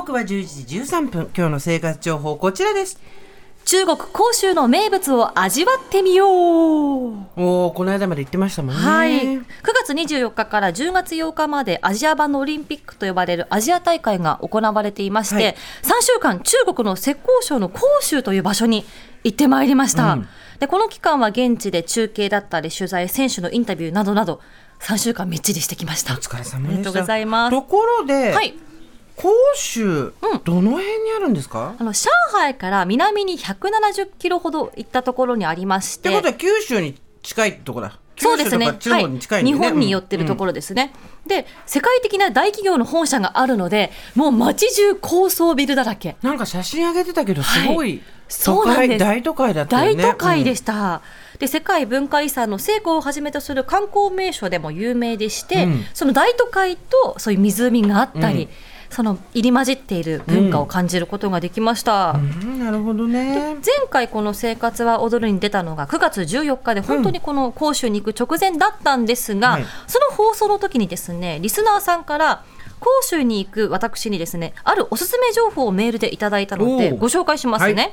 刻は11時13分。今日の生活情報こちらです。中国広州の名物を味わってみよう。おおこの間まで言ってましたもんね。はい。9月24日から10月8日までアジア版のオリンピックと呼ばれるアジア大会が行われていまして、はい、3週間中国の浙江省の広州という場所に行ってまいりました、うん、でこの期間は現地で中継だったり取材選手のインタビューなどなど3週間みっちりしてきました。お疲れ様でした。ありがとうございます。ところで、はい広州、うん、どの辺にあるんですか？あの上海から南に170キロほど行ったところにありまして。ってことは九州に近いところだそうですね、ね、はい、日本に寄ってるところですね、うん、で世界的な大企業の本社があるのでもう街中高層ビルだらけ。なんか写真上げてたけどすごい、はい、そうなんです。大都会だったよね。大都会でした、うん、で世界文化遺産の西湖をはじめとする観光名所でも有名でして、うん、その大都会とそういう湖があったり、その入り混じっている文化を感じることができました。うん、なるほどね。前回この生活は踊るに出たのが9月14日で本当にこの講習に行く直前だったんですが、うんその放送の時にですねリスナーさんから講習に行く私にですねあるおすすめ情報をメールでいただいたのでご紹介しますね。はい、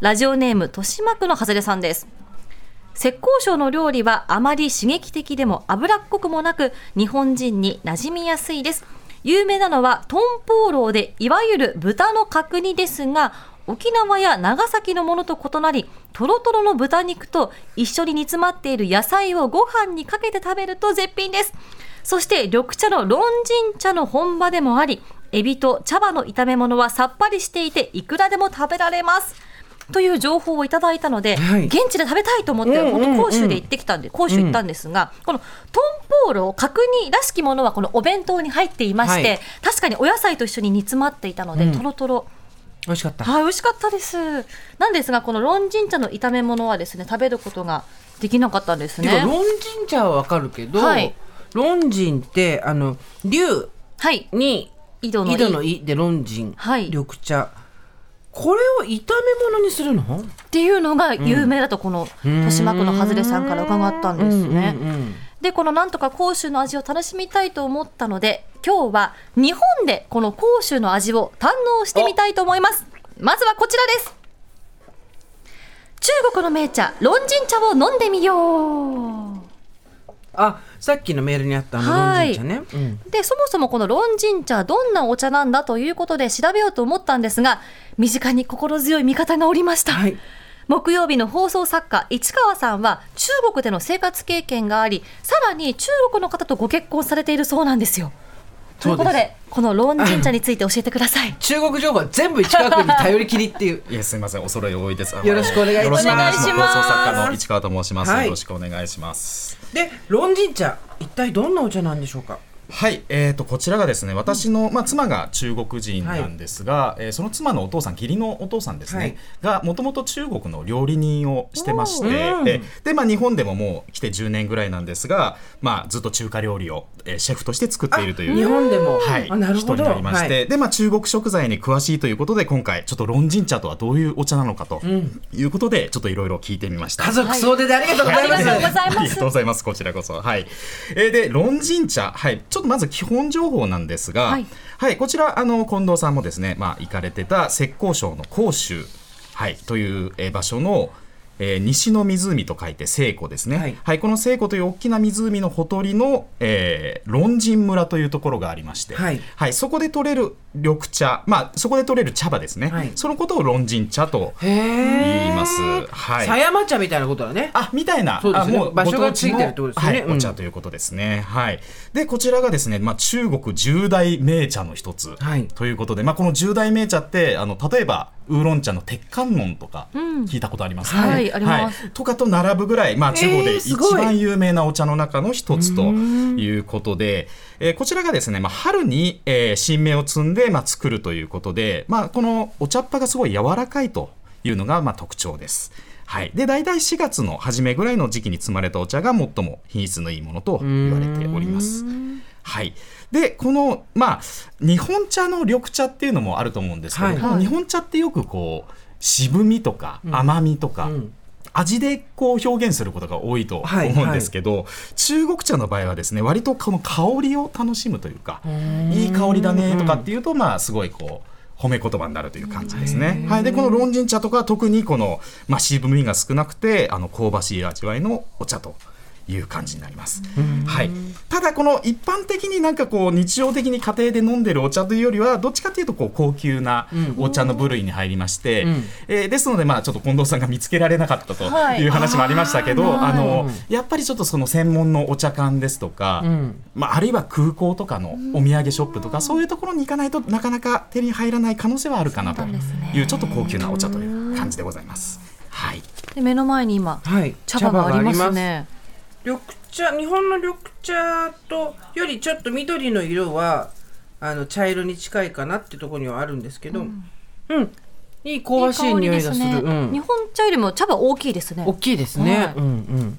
ラジオネーム豊島区の外れさんです。浙江省の料理はあまり刺激的でも脂っこくもなく日本人に馴染みやすいです有名なのはトンポーローでいわゆる豚の角煮ですが沖縄や長崎のものと異なりとろとろの豚肉と一緒に煮詰まっている野菜をご飯にかけて食べると絶品です。そして緑茶のロンジン茶の本場でもありエビと茶葉の炒め物はさっぱりしていていくらでも食べられます。という情報をいただいたので、はい、現地で食べたいと思って、本当、広州で行ってきたんで、広州行ったんですが、このトンポーロ、角煮らしきものはこのお弁当に入っていまして、はい、確かにお野菜と一緒に煮詰まっていたので、とろとろ。美味しかった。はい、美味しかったです。なんですが、このロンジン茶の炒め物はですね、食べることができなかったんですね。ロンジン茶はわかるけど、はい、ロンジンってあの竜に、井戸の井戸の井でロンジン、はい、緑茶。これを炒め物にするの？っていうのが有名だとこの豊島区の外れさんから伺ったんですね。でこのなんとか甲州の味を楽しみたいと思ったので今日は日本でこの甲州の味を堪能してみたいと思います。まずはこちらです。中国の名茶ロンジン茶を飲んでみよう。あさっきのメールにあったあのロンジン茶ね、うん、でそもそもこのロンジン茶どんなお茶なんだということで調べようと思ったんですが身近に心強い味方がおりました、はい、木曜日の放送作家市川さんは中国での生活経験がありさらに中国の方とご結婚されているそうなんですよということでこのロンジン茶について教えてください。中国情報は全部近くに頼りきりっていう。いやすみません。恐れ多いです。よろしくお願いします。放送作家の市川と申します、はい、よろしくお願いします。でロンジン茶一体どんなお茶なんでしょうか？はい、えーと、こちらがですね私の、まあ、妻が中国人なんですが、はい、えー、その妻のお父さん義理のお父さんですね、はい、がもともと中国の料理人をしてまして、うん、でまあ、日本でももう来て10年ぐらいなんですが、まあ、ずっと中華料理を、えー、シェフとして作っているという日本でも、はい、人になりまして、はい、でまあ、中国食材に詳しいということで今回ちょっとロンジン茶とはどういうお茶なのかということで、ちょっといろいろ聞いてみました。家族総出でありがとうございます、ありがとうございます。こちらこそ。はい、えー、でロンジン茶。はい。ちょっとまず基本情報なんですが、はい、はい、こちらあの近藤さんもですね、まあ、行かれてた浙江省の広州、はい、という、え場所のえー、西の湖と書いて西湖ですね、はい、はい、この西湖という大きな湖のほとりの、えー、論人村というところがありまして、はい、はい、そこで取れる緑茶、まあ、そこで取れる茶葉ですね、はい、そのことを論人茶と言います。はい、狭山茶みたいなことだね。あみたいな、そうですね、もう場所がついてるってことですね、はい、お茶ということですね。はい、でこちらがですね、まあ、中国十大名茶の一つ、はい、ということで、まあ、この十大名茶ってあの例えばウーロン茶の鉄観音とか聞いたことありますか、ね、うん、はい、あります、はい、とかと並ぶぐらい、まあ、中国で一番有名なお茶の中の一つということで、えー、こちらがですね、まあ、春に、えー、新芽を摘んで、まあ、作るということで、まあ、このお茶っ葉がすごい柔らかいというのが、まあ、特徴です。はい、で大体4月の初めぐらいの時期に摘まれたお茶が最も品質のいいものと言われております。はい、でこのまあ日本茶の緑茶っていうのもあると思うんですけど、はい。はい、日本茶ってよくこう渋みとか甘みとか、うんうん味でこう表現することが多いと思うんですけど、はいはい、中国茶の場合はですね割とこの香りを楽しむというかいい香りだねとかっていうとまあすごいこう褒め言葉になるという感じですね。はい、でこのロンジン茶とか特にこの、まあ、渋みが少なくてあの香ばしい味わいのお茶という感じになります。はい。ただこの一般的になんかこう日常的に家庭で飲んでるお茶というよりはどっちかというとこう高級なお茶の部類に入りまして、うん、えー、ですのでまあちょっと近藤さんが見つけられなかったという話もありましたけど、はい、あのやっぱりちょっとその専門のお茶館ですとか、うん、まああるいは空港とかのお土産ショップとかそういうところに行かないとなかなか手に入らない可能性はあるかなというちょっと高級なお茶という感じでございます。はい。で目の前に今、はい、茶葉がありますね。緑茶日本の緑茶とよりちょっと緑の色はあの茶色に近いかなってところにはあるんですけど、うん、うん、いい香ばしい匂いがする、ね。うん、日本茶よりも茶葉大きいですね。大きいですね、はい、うんうん。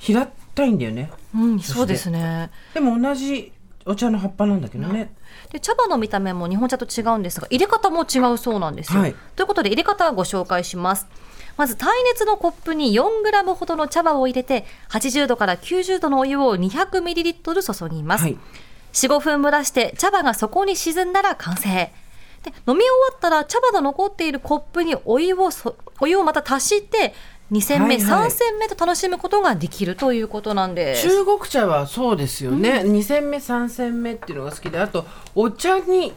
平たいんだよね、うん、そうですね。でも同じお茶の葉っぱなんだけどね、で茶葉の見た目も日本茶と違うんですが入れ方も違うそうなんですよ、はい、ということで入れ方をご紹介しますまず耐熱のコップに 4g ほどの茶葉を入れて80度から90度のお湯を 200ml 注ぎます、はい、45分蒸らして茶葉が底に沈んだら完成。で飲み終わったら茶葉の残っているコップにお湯をお湯をまた足して2戦目、はいはい、3戦目と楽しむことができるということなんです。中国茶はそうですよね、うん、2戦目3戦目っていうのが好きであとお茶に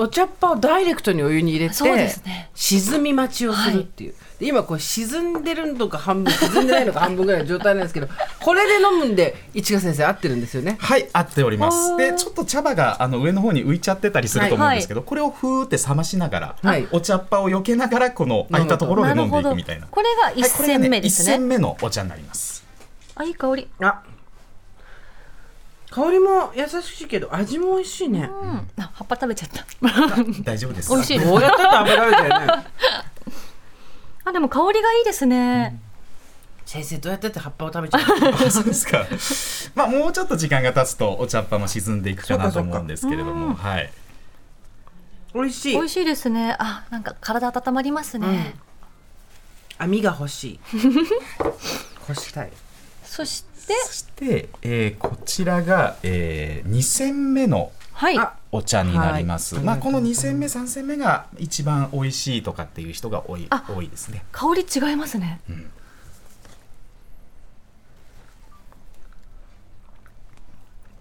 お茶っ葉をダイレクトにお湯に入れて、ね、沈み待ちをするっていう、はい。今こう沈んでるのか半分沈んでないのか半分ぐらいの状態なんですけど これで飲むんで市川先生合ってるんですよね。はい合っております。でちょっと茶葉があの上の方に浮いちゃってたりすると思うんですけど、はい、これをふーって冷ましながら、はい、お茶っ葉を避けながらこの空いたところで飲んでいくみたいな。これが一戦目ですね,、はい、ね戦目のお茶になります。あいい香り。あ香りも優しいけど味も美味しいね、うん、あ葉っぱ食べちゃった。大丈夫です。美味しいどうやったら食べられたよね あでも香りがいいですね、先生どうやって葉っぱを食べちゃう そうですか。まあもうちょっと時間が経つとお茶っ葉も沈んでいくかなと思うんですけれども。はい。美味しい。美味しいですね。あなんか体温まりますね、うん、網が欲しい。欲したい。そして。そして、えー、こちらが、えー、2戦目のはい、お茶になります。はい、まあこの2戦目3戦目が一番美味しいとかっていう人が多い多いですね。香り違いますね。うん。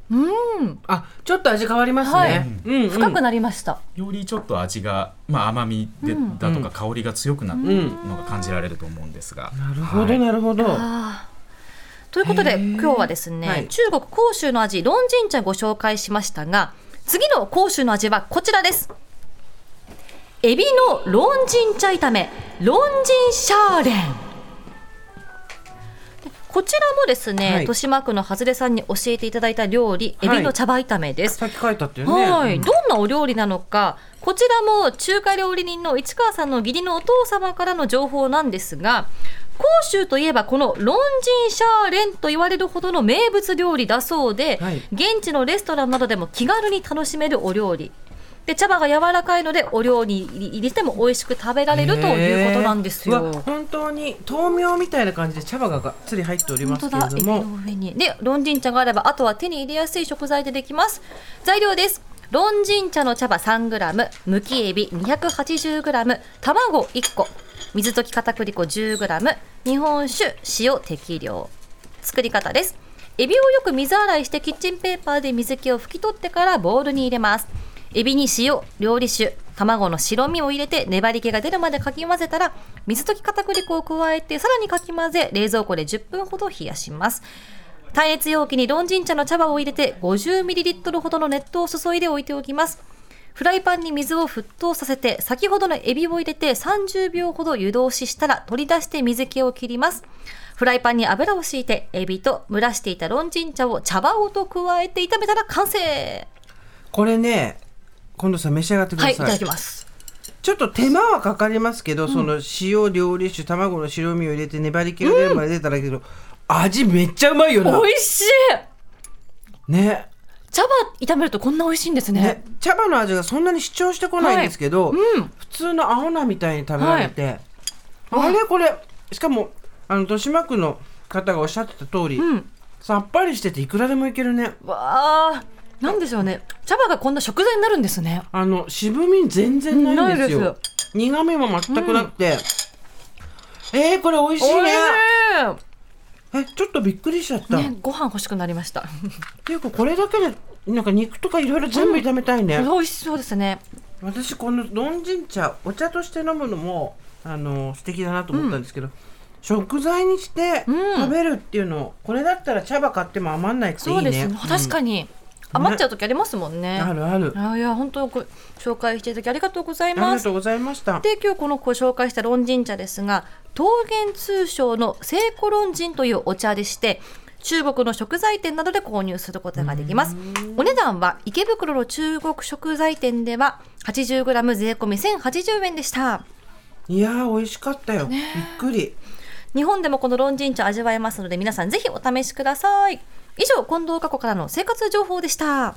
うん、あちょっと味変わりますね、はい。うん、深くなりました。よりちょっと味が、まあ、甘みで、だとか香りが強くなってるのが感じられると思うんですが、なるほど、なるほどということで今日はですね、はい、中国広州の味ロンジン茶ご紹介しましたが次の甲州の味はこちらです。エビのロンジン茶炒めロンジンシャーレン。こちらもですね、はい、豊島区の外れさんに教えていただいた料理、エビの茶葉炒めです。さっき書いたってね。はい、どんなお料理なのか、こちらも中華料理人の市川さんの義理のお父様からの情報なんですが、広州といえばこのロンジンシャーレンと言われるほどの名物料理だそうで、はい、現地のレストランなどでも気軽に楽しめるお料理で茶葉が柔らかいのでお料理に入れても美味しく食べられるということなんですよ。本当に豆苗みたいな感じで茶葉ががっつり入っておりますけれども。でロンジン茶があればあとは手に入れやすい食材でできます。材料です。ロンジン茶の茶葉 3g、むきエビ 280g、卵1個、水溶き片栗粉 10g 日本酒塩適量。作り方です。エビをよく水洗いしてキッチンペーパーで水気を拭き取ってからボウルに入れます。エビに塩料理酒卵の白身を入れて粘り気が出るまでかき混ぜたら水溶き片栗粉を加えてさらにかき混ぜ冷蔵庫で10分ほど冷やします。耐熱容器にロンジン茶の茶葉を入れて 50ml ほどの熱湯を注いで置いておきます。フライパンに水を沸騰させて先ほどのエビを入れて30秒ほど湯通ししたら取り出して水気を切ります。フライパンに油を敷いてエビと蒸らしていたロンジン茶を茶葉ごと加えて炒めたら完成。これね今度さ召し上がってください、はい、いただきます。ちょっと手間はかかりますけど、うん、その塩料理酒卵の白身を入れて粘り気が出るまで出たらけど、うん、味めっちゃうまいよな。美味しい。ね茶葉炒めるとこんな美味しいんですね、ね、茶葉の味がそんなに主張してこないんですけど、はい。うん、普通の青菜みたいに食べられて、はい、あれこれしかもあの豊島区の方がおっしゃってた通り、うん、さっぱりしてていくらでもいけるね。わあなんでしょうね。茶葉がこんな食材になるんですね。あの渋み全然ないんですよ、苦味も全くなくて、えー、これ美味しいねえちょっとびっくりしちゃった、ね、ご飯欲しくなりました。っていうかこれだけでなんか肉とかいろいろ全部炒めたいね、美味しそうですね。私このロンジン茶お茶として飲むのもあの素敵だなと思ったんですけど、食材にして食べるっていうの、これだったら茶葉買っても余んないくていいね。そうですね、確かに余っちゃう時ありますもんね。あるある。あいや本当ご紹介していただきありがとうございありますがとうございました。で今日このご紹介したロンジン茶ですが桃源通商の聖子ロンジンというお茶でして中国の食材店などで購入することができます。お値段は池袋の中国食材店では 80g 税込み1080円でした。いやー美味しかったよ、びっくり。日本でもこのロンジン茶味わえますので皆さんぜひお試しください以上近藤佳子からの生活情報でした。